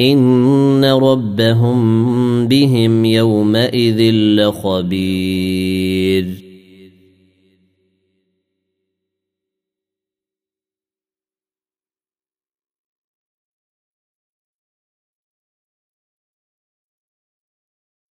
ان ربهم بهم يومئذ لخبير